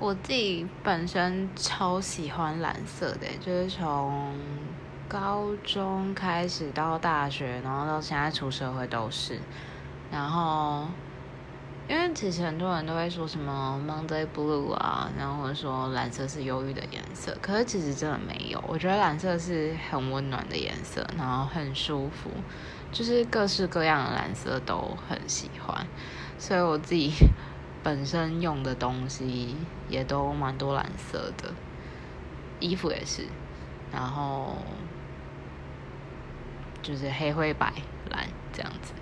我自己本身超喜欢蓝色的，就是从高中开始到大学，然后到现在出社会都是。然后，因为其实很多人都会说什么 Monday Blue 啊，然后说蓝色是忧郁的颜色，可是其实真的没有。我觉得蓝色是很温暖的颜色，然后很舒服，就是各式各样的蓝色都很喜欢，所以我自己。本身用的东西也都蛮多蓝色的，衣服也是，然后就是黑灰白蓝这样子。